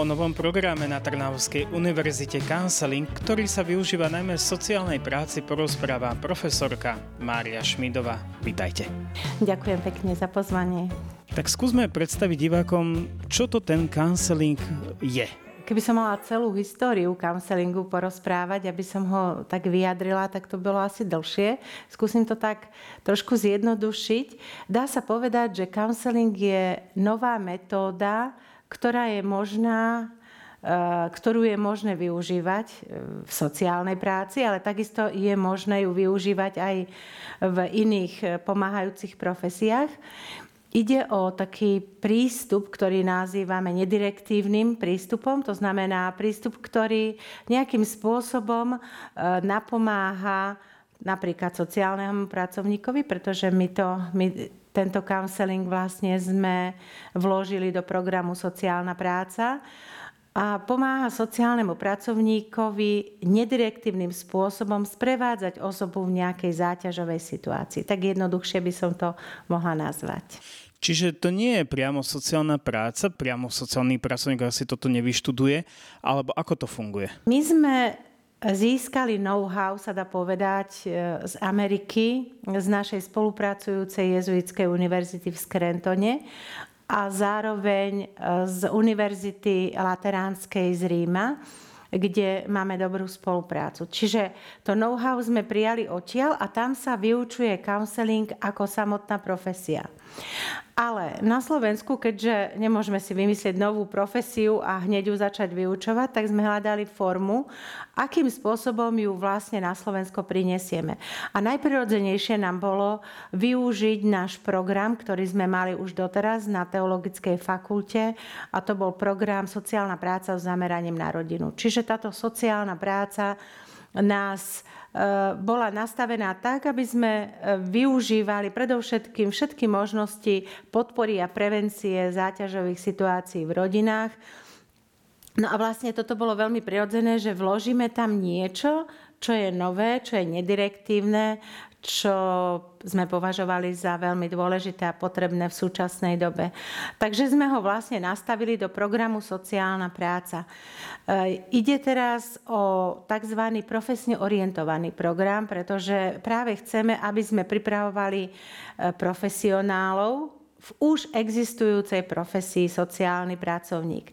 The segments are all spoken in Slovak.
o novom programe na Trnavskej univerzite Counseling, ktorý sa využíva najmä v sociálnej práci, porozpráva profesorka Mária Šmidová. Vítajte. Ďakujem pekne za pozvanie. Tak skúsme predstaviť divákom, čo to ten counseling je. Keby som mala celú históriu counselingu porozprávať, aby som ho tak vyjadrila, tak to bolo asi dlhšie. Skúsim to tak trošku zjednodušiť. Dá sa povedať, že counseling je nová metóda, ktorá je možná e, ktorú je možné využívať e, v sociálnej práci, ale takisto je možné ju využívať aj v iných e, pomáhajúcich profesiách. Ide o taký prístup, ktorý nazývame nedirektívnym prístupom, to znamená prístup, ktorý nejakým spôsobom napomáha napríklad sociálnemu pracovníkovi, pretože my to, my tento counseling vlastne sme vložili do programu Sociálna práca a pomáha sociálnemu pracovníkovi nedirektívnym spôsobom sprevádzať osobu v nejakej záťažovej situácii. Tak jednoduchšie by som to mohla nazvať. Čiže to nie je priamo sociálna práca, priamo sociálny pracovník asi toto nevyštuduje, alebo ako to funguje? My sme získali know-how, sa dá povedať, e, z Ameriky, z našej spolupracujúcej jezuitskej univerzity v Skrentone a zároveň e, z Univerzity Lateránskej z Ríma kde máme dobrú spoluprácu. Čiže to know-how sme prijali odtiaľ a tam sa vyučuje counseling ako samotná profesia. Ale na Slovensku, keďže nemôžeme si vymyslieť novú profesiu a hneď ju začať vyučovať, tak sme hľadali formu, akým spôsobom ju vlastne na Slovensko prinesieme. A najprirodzenejšie nám bolo využiť náš program, ktorý sme mali už doteraz na Teologickej fakulte a to bol program Sociálna práca s zameraním na rodinu. Čiže táto sociálna práca nás e, bola nastavená tak, aby sme e, využívali predovšetkým všetky možnosti podpory a prevencie záťažových situácií v rodinách. No a vlastne toto bolo veľmi prirodzené, že vložíme tam niečo, čo je nové, čo je nedirektívne, čo sme považovali za veľmi dôležité a potrebné v súčasnej dobe. Takže sme ho vlastne nastavili do programu Sociálna práca. E, ide teraz o tzv. profesne orientovaný program, pretože práve chceme, aby sme pripravovali e, profesionálov, v už existujúcej profesii sociálny pracovník.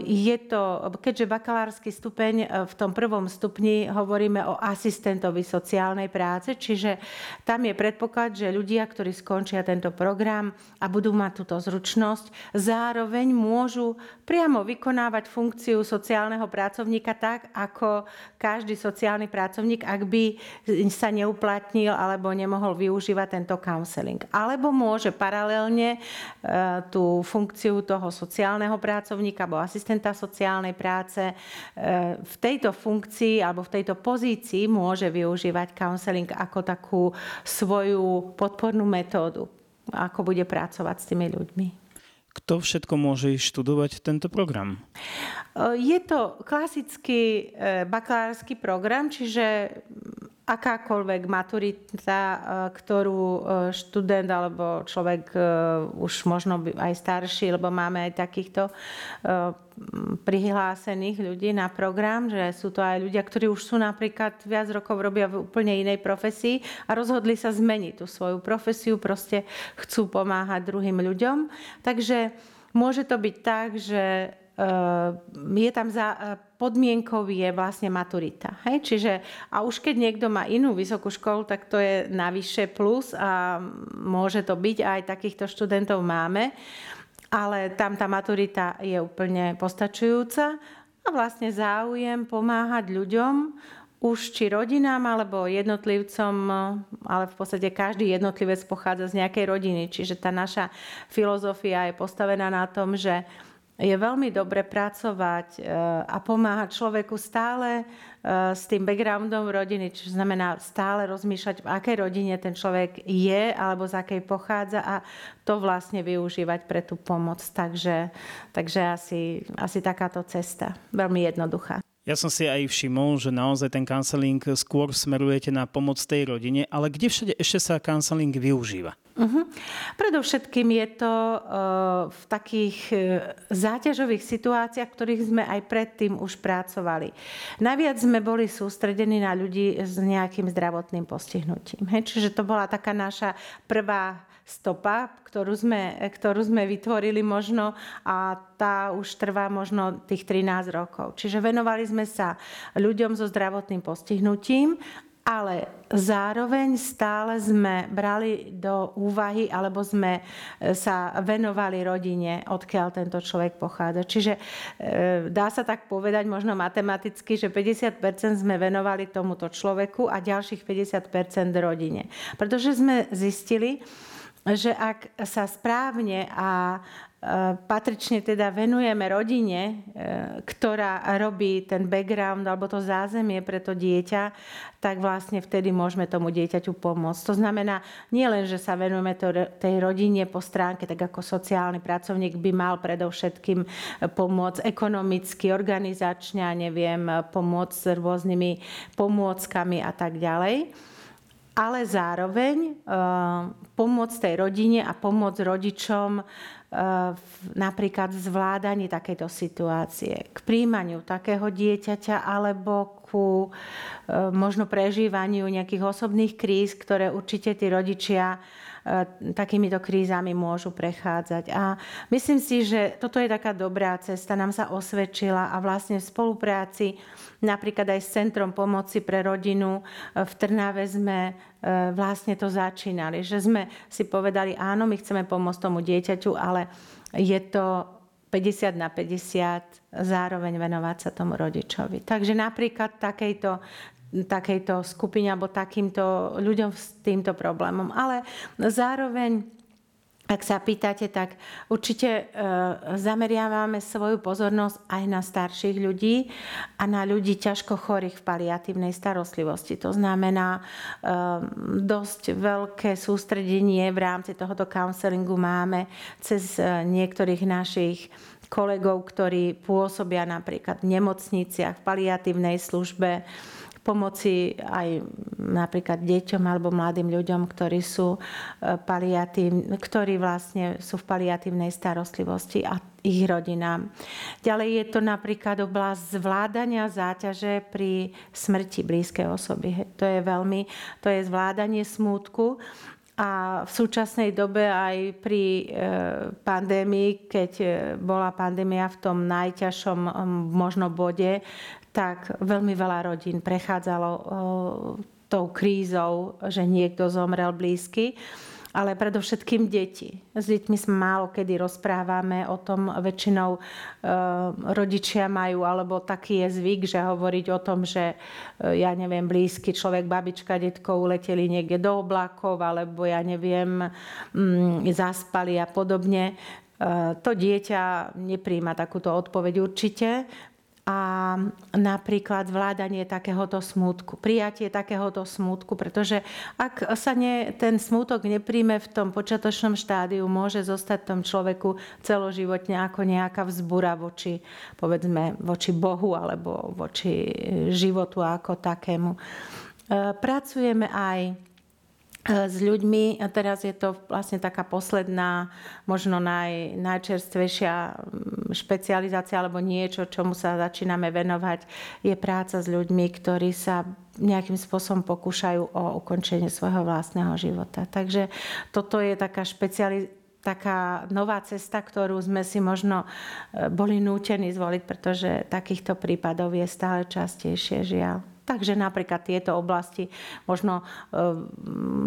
Je to, keďže bakalársky stupeň e, v tom prvom stupni hovoríme o asistentovi sociálnej práce, čiže tam je predpoklad, že ľudia, ktorí skončia tento program a budú mať túto zručnosť, zároveň môžu priamo vykonávať funkciu sociálneho pracovníka tak, ako každý sociálny pracovník, ak by sa neuplatnil alebo nemohol využívať tento counseling. Alebo môže paralelne e, tú funkciu toho sociálneho pracovníka alebo asistenta sociálnej práce e, v tejto funkcii alebo v tejto pozícii môže využívať counseling ako takú svoju podpornú metódu, ako bude pracovať s tými ľuďmi. Kto všetko môže študovať tento program? E, je to klasický e, bakalársky program, čiže akákoľvek maturita, e, ktorú e, študent alebo človek e, už možno aj starší, lebo máme aj takýchto prihlásených ľudí na program, že sú to aj ľudia, ktorí už sú napríklad viac rokov robia v úplne inej profesii a rozhodli sa zmeniť tú svoju profesiu, proste chcú pomáhať druhým ľuďom. Takže môže to byť tak, že je tam za, podmienkou je vlastne maturita. Hej? Čiže, a už keď niekto má inú vysokú školu, tak to je navyše plus a môže to byť, aj takýchto študentov máme, ale tam tá maturita je úplne postačujúca a vlastne záujem pomáhať ľuďom, už či rodinám alebo jednotlivcom, ale v podstate každý jednotlivec pochádza z nejakej rodiny. Čiže tá naša filozofia je postavená na tom, že je veľmi dobre pracovať e, a pomáhať človeku stále e, s tým backgroundom rodiny, čo znamená stále rozmýšľať, v akej rodine ten človek je alebo z akej pochádza a to vlastne využívať pre tú pomoc. Takže, takže asi, asi takáto cesta. Veľmi jednoduchá. Ja som si aj všimol, že naozaj ten counseling skôr smerujete na pomoc tej rodine, ale kde všade ešte sa counseling využíva? Uh-huh. Predovšetkým je to uh, v takých uh, záťažových situáciách, ktorých sme aj predtým už pracovali. Najviac sme boli sústredení na ľudí s nejakým zdravotným postihnutím. Hej? Čiže to bola taká naša prvá stopa, ktorú sme, ktorú sme vytvorili možno a tá už trvá možno tých 13 rokov. Čiže venovali sme sa ľuďom so zdravotným postihnutím ale zároveň stále sme brali do úvahy alebo sme e, sa venovali rodine, odkiaľ tento človek pochádza. Čiže e, dá sa tak povedať možno matematicky, že 50% sme venovali tomuto človeku a ďalších 50% rodine. Pretože sme zistili, že ak sa správne a patrične teda venujeme rodine, e, ktorá robí ten background alebo to zázemie pre to dieťa, tak vlastne vtedy môžeme tomu dieťaťu pomôcť. To znamená, nie len, že sa venujeme tej rodine po stránke, tak ako sociálny pracovník by mal predovšetkým pomôcť ekonomicky, organizačne, neviem, pomôcť s rôznymi pomôckami a tak ďalej ale zároveň pomôcť tej rodine a pomôcť rodičom napríklad v zvládaní takejto situácie, k príjmaniu takého dieťaťa alebo ku e, možno prežívaniu nejakých osobných kríz, ktoré určite tí rodičia takýmito krízami môžu prechádzať. A myslím si, že toto je taká dobrá cesta, nám sa osvedčila a vlastne v spolupráci napríklad aj s Centrom pomoci pre rodinu e, v Trnave sme E, vlastne to začínali. Že sme si povedali, áno, my chceme pomôcť tomu dieťaťu, ale je to 50 na 50 zároveň venovať sa tomu rodičovi. Takže napríklad takejto, takejto skupine alebo takýmto ľuďom s týmto problémom. Ale zároveň ak sa pýtate, tak určite e, zameriavame svoju pozornosť aj na starších ľudí a na ľudí ťažko chorých v paliatívnej starostlivosti. To znamená, e, dosť veľké sústredenie v rámci tohoto counselingu máme cez e, niektorých našich kolegov, ktorí pôsobia napríklad v nemocniciach, v paliatívnej službe, pomoci aj napríklad deťom alebo mladým ľuďom, ktorí sú, e, ktorí vlastne sú v paliatívnej starostlivosti a ich rodinám. Ďalej je to napríklad oblasť zvládania záťaže pri smrti blízkej osoby. To je veľmi, to je zvládanie smútku a v súčasnej dobe aj pri e, pandémii, keď e, bola pandémia v tom najťažšom možno bode, tak veľmi veľa rodín prechádzalo tou krízou, že niekto zomrel blízky ale predovšetkým deti. S deťmi sme málo kedy rozprávame o tom, väčšinou e, rodičia majú, alebo taký je zvyk, že hovoriť o tom, že e, ja neviem, blízky človek, babička, detko uleteli niekde do oblakov, alebo ja neviem, mm, zaspali a podobne. E, to dieťa nepríjma takúto odpoveď určite, a napríklad vládanie takéhoto smútku, prijatie takéhoto smútku, pretože ak sa ne, ten smútok nepríjme v tom počiatočnom štádiu, môže zostať tom človeku celoživotne ako nejaká vzbura voči, povedzme, voči Bohu alebo voči životu ako takému. E, pracujeme aj s ľuďmi. A teraz je to vlastne taká posledná, možno naj, najčerstvejšia mm, špecializácia alebo niečo, čomu sa začíname venovať, je práca s ľuďmi, ktorí sa nejakým spôsobom pokúšajú o ukončenie svojho vlastného života. Takže toto je taká špecializácia taká nová cesta, ktorú sme si možno e, boli nútení zvoliť, pretože takýchto prípadov je stále častejšie, žiaľ. Takže napríklad tieto oblasti, možno, eh,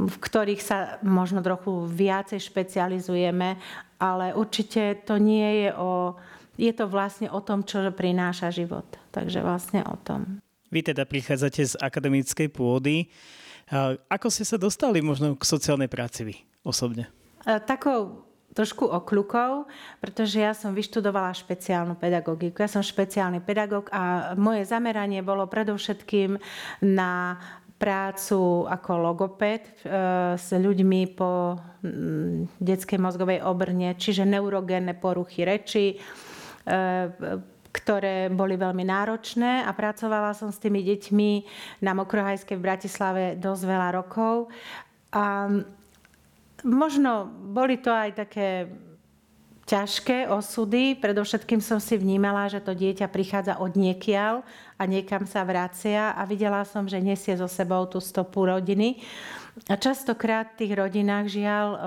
v ktorých sa možno trochu viacej špecializujeme, ale určite to nie je o... Je to vlastne o tom, čo prináša život. Takže vlastne o tom. Vy teda prichádzate z akademickej pôdy. Ako ste sa dostali možno k sociálnej práci vy osobne? Eh, takou trošku okľukov, pretože ja som vyštudovala špeciálnu pedagogiku. Ja som špeciálny pedagóg a moje zameranie bolo predovšetkým na prácu ako logoped e, s ľuďmi po mm, detskej mozgovej obrne, čiže neurogénne poruchy reči, e, ktoré boli veľmi náročné a pracovala som s tými deťmi na Mokrohajskej v Bratislave dosť veľa rokov. A možno boli to aj také ťažké osudy. Predovšetkým som si vnímala, že to dieťa prichádza od niekiaľ a niekam sa vracia a videla som, že nesie so sebou tú stopu rodiny. A častokrát v tých rodinách žiaľ, e,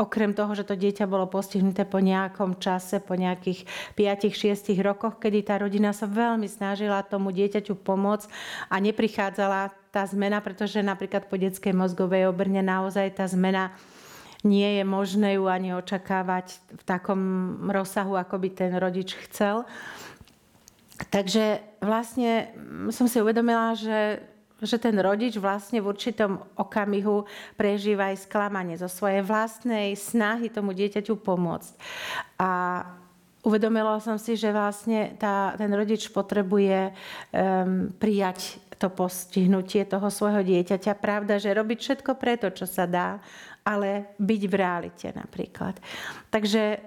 okrem toho, že to dieťa bolo postihnuté po nejakom čase, po nejakých 5-6 rokoch, kedy tá rodina sa veľmi snažila tomu dieťaťu pomôcť a neprichádzala tá zmena, pretože napríklad po detskej mozgovej obrne naozaj tá zmena nie je možné ju ani očakávať v takom rozsahu, ako by ten rodič chcel. Takže vlastne som si uvedomila, že že ten rodič vlastne v určitom okamihu prežíva aj sklamanie zo svojej vlastnej snahy tomu dieťaťu pomôcť. A uvedomila som si, že vlastne tá, ten rodič potrebuje um, prijať to postihnutie toho svojho dieťaťa. Pravda, že robiť všetko preto, čo sa dá, ale byť v realite napríklad. Takže e,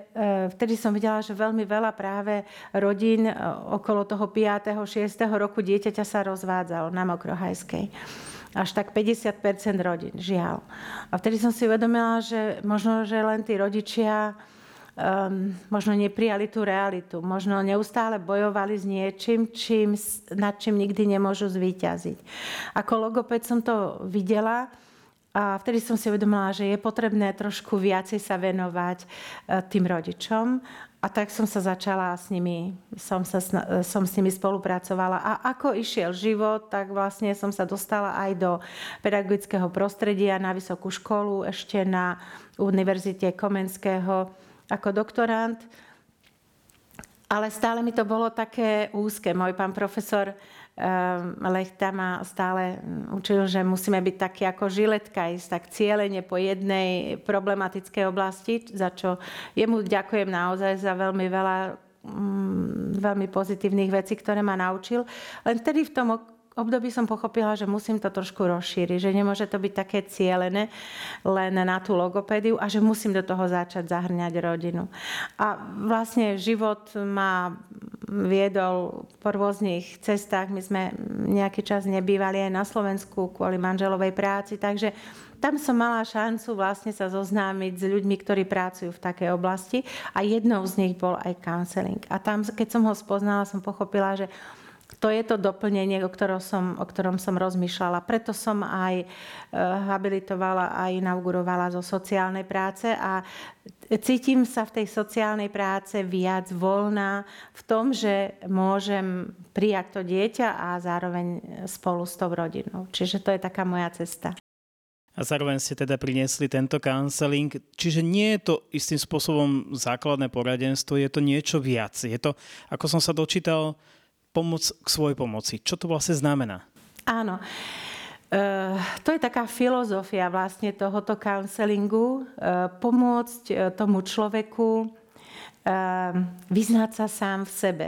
vtedy som videla, že veľmi veľa práve rodín e, okolo toho 5. 6. roku dieťaťa sa rozvádzalo na Mokrohajskej až tak 50 rodín, žiaľ. A vtedy som si uvedomila, že možno, že len tí rodičia um, možno neprijali tú realitu, možno neustále bojovali s niečím, čím, nad čím nikdy nemôžu zvíťaziť. Ako logoped som to videla, a vtedy som si uvedomila, že je potrebné trošku viacej sa venovať e, tým rodičom. A tak som sa začala s nimi, som, sa, som s nimi spolupracovala. A ako išiel život, tak vlastne som sa dostala aj do pedagogického prostredia na vysokú školu, ešte na Univerzite Komenského ako doktorant. Ale stále mi to bolo také úzke. Môj pán profesor Ehm, Lechta ma stále učil, že musíme byť takí ako žiletka, ísť tak cieľene po jednej problematickej oblasti, za čo jemu ďakujem naozaj za veľmi veľa mm, veľmi pozitívnych vecí, ktoré ma naučil. Len vtedy v tom období som pochopila, že musím to trošku rozšíriť, že nemôže to byť také cielené len na tú logopédiu a že musím do toho začať zahrňať rodinu. A vlastne život ma viedol po rôznych cestách. My sme nejaký čas nebývali aj na Slovensku kvôli manželovej práci, takže tam som mala šancu vlastne sa zoznámiť s ľuďmi, ktorí pracujú v takej oblasti a jednou z nich bol aj counseling. A tam, keď som ho spoznala, som pochopila, že to je to doplnenie, o ktorom som, o ktorom som rozmýšľala. Preto som aj e, habilitovala a inaugurovala zo sociálnej práce a cítim sa v tej sociálnej práce viac voľná v tom, že môžem prijať to dieťa a zároveň spolu s tou rodinou. Čiže to je taká moja cesta. A zároveň ste teda priniesli tento counseling, čiže nie je to istým spôsobom základné poradenstvo, je to niečo viac. Je to, ako som sa dočítal, pomoc k svojej pomoci. Čo to vlastne znamená? Áno. Uh, to je taká filozofia vlastne tohoto counselingu. Uh, pomôcť uh, tomu človeku vyznať sa sám v sebe.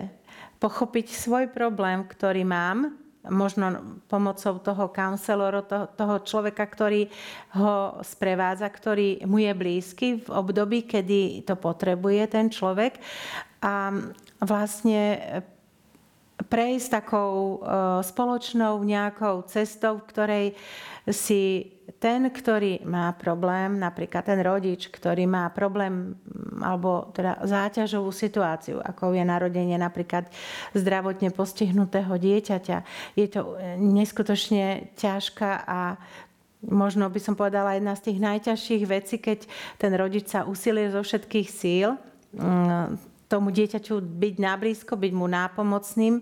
Pochopiť svoj problém, ktorý mám, možno pomocou toho counselora, toho, toho človeka, ktorý ho sprevádza, ktorý mu je blízky v období, kedy to potrebuje ten človek. A vlastne prejsť takou e, spoločnou nejakou cestou, v ktorej si ten, ktorý má problém, napríklad ten rodič, ktorý má problém alebo teda záťažovú situáciu, ako je narodenie napríklad zdravotne postihnutého dieťaťa, je to neskutočne ťažká a možno by som povedala jedna z tých najťažších vecí, keď ten rodič sa usilie zo všetkých síl tomu dieťaťu byť nablízko, byť mu nápomocným,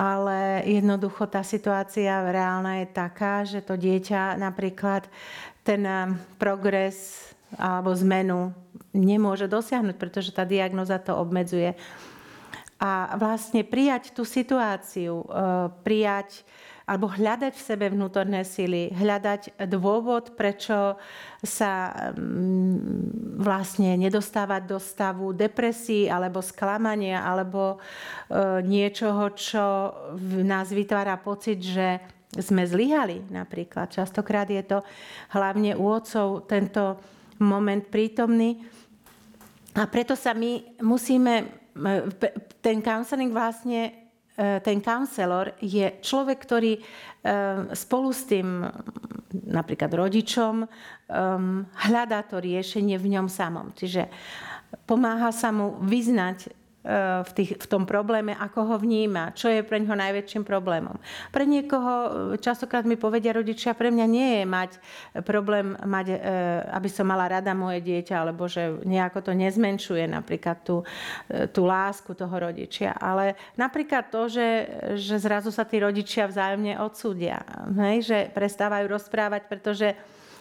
ale jednoducho tá situácia reálna je taká, že to dieťa napríklad ten eh, progres alebo zmenu nemôže dosiahnuť, pretože tá diagnoza to obmedzuje. A vlastne prijať tú situáciu, eh, prijať alebo hľadať v sebe vnútorné sily, hľadať dôvod, prečo sa mm, vlastne nedostávať do stavu depresí alebo sklamania alebo e, niečoho, čo v nás vytvára pocit, že sme zlyhali napríklad. Častokrát je to hlavne u otcov tento moment prítomný. A preto sa my musíme, ten counseling vlastne ten counselor je človek, ktorý spolu s tým napríklad rodičom hľadá to riešenie v ňom samom. Čiže pomáha sa mu vyznať E, v, tých, v tom probléme, ako ho vníma, čo je pre ňoho najväčším problémom. Pre niekoho, e, častokrát mi povedia rodičia, pre mňa nie je mať problém, mať, e, aby som mala rada moje dieťa, alebo že nejako to nezmenšuje napríklad tú, tú lásku toho rodičia. Ale napríklad to, že, že zrazu sa tí rodičia vzájomne odsúdia, hej? že prestávajú rozprávať, pretože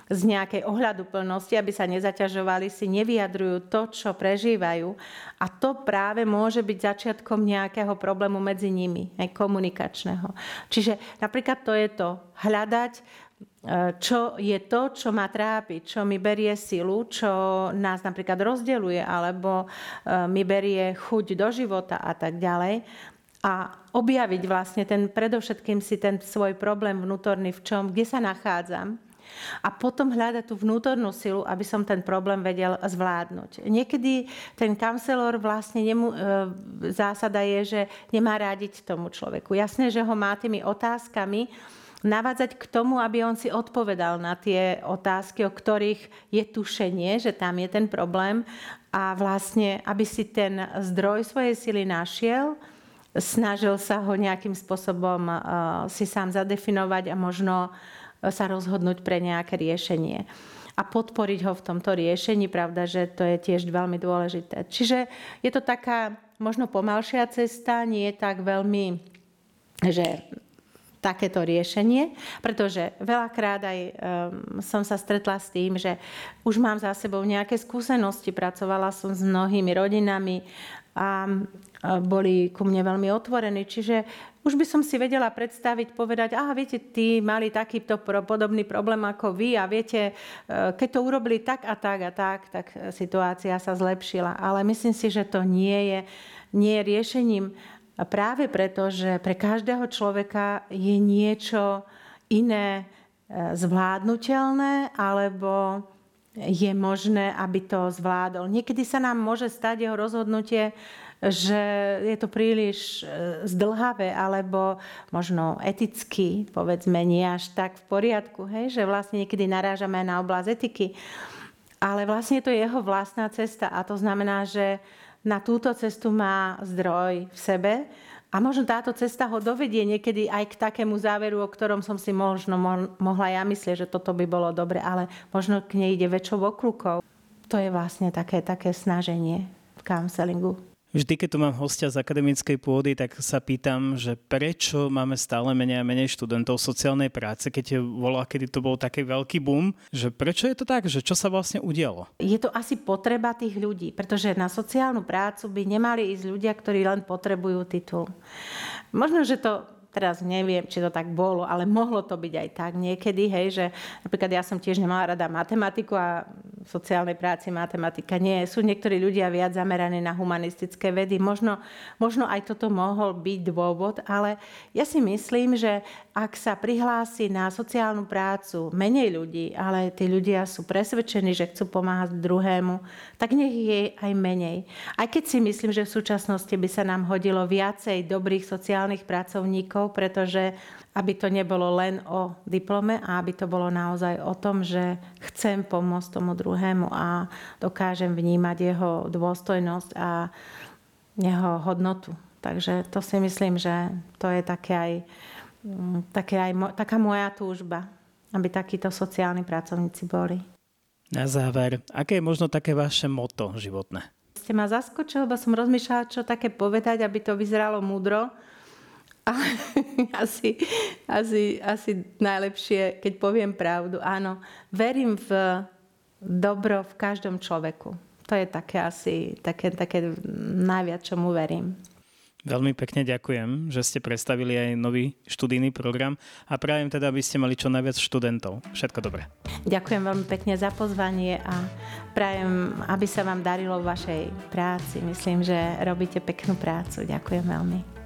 z nejakej ohľaduplnosti, aby sa nezaťažovali, si nevyjadrujú to, čo prežívajú. A to práve môže byť začiatkom nejakého problému medzi nimi, aj komunikačného. Čiže napríklad to je to hľadať e, čo je to, čo ma trápi, čo mi berie silu, čo nás napríklad rozdeluje, alebo e, mi berie chuť do života a tak ďalej. A objaviť vlastne ten, predovšetkým si ten svoj problém vnútorný v čom, kde sa nachádzam a potom hľadať tú vnútornú silu, aby som ten problém vedel zvládnuť. Niekedy ten kancelor vlastne nemu, e, zásada je, že nemá rádiť tomu človeku. Jasné, že ho má tými otázkami, navádzať k tomu, aby on si odpovedal na tie otázky, o ktorých je tušenie, že tam je ten problém a vlastne, aby si ten zdroj svojej sily našiel, snažil sa ho nejakým spôsobom uh, si sám zadefinovať a možno sa rozhodnúť pre nejaké riešenie a podporiť ho v tomto riešení. Pravda, že to je tiež veľmi dôležité. Čiže je to taká možno pomalšia cesta, nie je tak veľmi, že takéto riešenie, pretože veľakrát aj um, som sa stretla s tým, že už mám za sebou nejaké skúsenosti, pracovala som s mnohými rodinami a boli ku mne veľmi otvorení. Čiže už by som si vedela predstaviť, povedať, aha, viete, tí mali takýto podobný problém ako vy a viete, e, keď to urobili tak a tak a tak, tak situácia sa zlepšila. Ale myslím si, že to nie je, nie je riešením práve preto, že pre každého človeka je niečo iné e, zvládnutelné alebo je možné, aby to zvládol. Niekedy sa nám môže stať jeho rozhodnutie že je to príliš e, zdlhavé alebo možno eticky, povedzme, nie až tak v poriadku, hej? že vlastne niekedy narážame na oblasť etiky. Ale vlastne to je jeho vlastná cesta a to znamená, že na túto cestu má zdroj v sebe a možno táto cesta ho dovedie niekedy aj k takému záveru, o ktorom som si možno mohla ja myslieť, že toto by bolo dobre, ale možno k nej ide väčšou okľukou. To je vlastne také, také snaženie v counselingu. Vždy, keď tu mám hostia z akademickej pôdy, tak sa pýtam, že prečo máme stále menej a menej študentov sociálnej práce, keď je volá, kedy to bol taký veľký boom, že prečo je to tak, že čo sa vlastne udialo? Je to asi potreba tých ľudí, pretože na sociálnu prácu by nemali ísť ľudia, ktorí len potrebujú titul. Možno, že to teraz neviem, či to tak bolo, ale mohlo to byť aj tak niekedy, hej, že napríklad ja som tiež nemala rada matematiku a v sociálnej práci matematika nie. Sú niektorí ľudia viac zameraní na humanistické vedy. Možno, možno aj toto mohol byť dôvod, ale ja si myslím, že ak sa prihlási na sociálnu prácu menej ľudí, ale tí ľudia sú presvedčení, že chcú pomáhať druhému, tak nech je aj menej. Aj keď si myslím, že v súčasnosti by sa nám hodilo viacej dobrých sociálnych pracovníkov, pretože aby to nebolo len o diplome a aby to bolo naozaj o tom, že chcem pomôcť tomu druhému a dokážem vnímať jeho dôstojnosť a jeho hodnotu. Takže to si myslím, že to je také aj, mm, také aj taká moja túžba, aby takíto sociálni pracovníci boli. Na záver, aké je možno také vaše moto životné? Ste ma zaskočili, lebo som rozmýšľala, čo také povedať, aby to vyzeralo múdro. asi, asi, asi najlepšie, keď poviem pravdu. Áno, verím v dobro v každom človeku. To je také asi také, také najviac, čomu verím. Veľmi pekne ďakujem, že ste predstavili aj nový študijný program a prajem teda, aby ste mali čo najviac študentov. Všetko dobré. Ďakujem veľmi pekne za pozvanie a prajem, aby sa vám darilo v vašej práci. Myslím, že robíte peknú prácu. Ďakujem veľmi.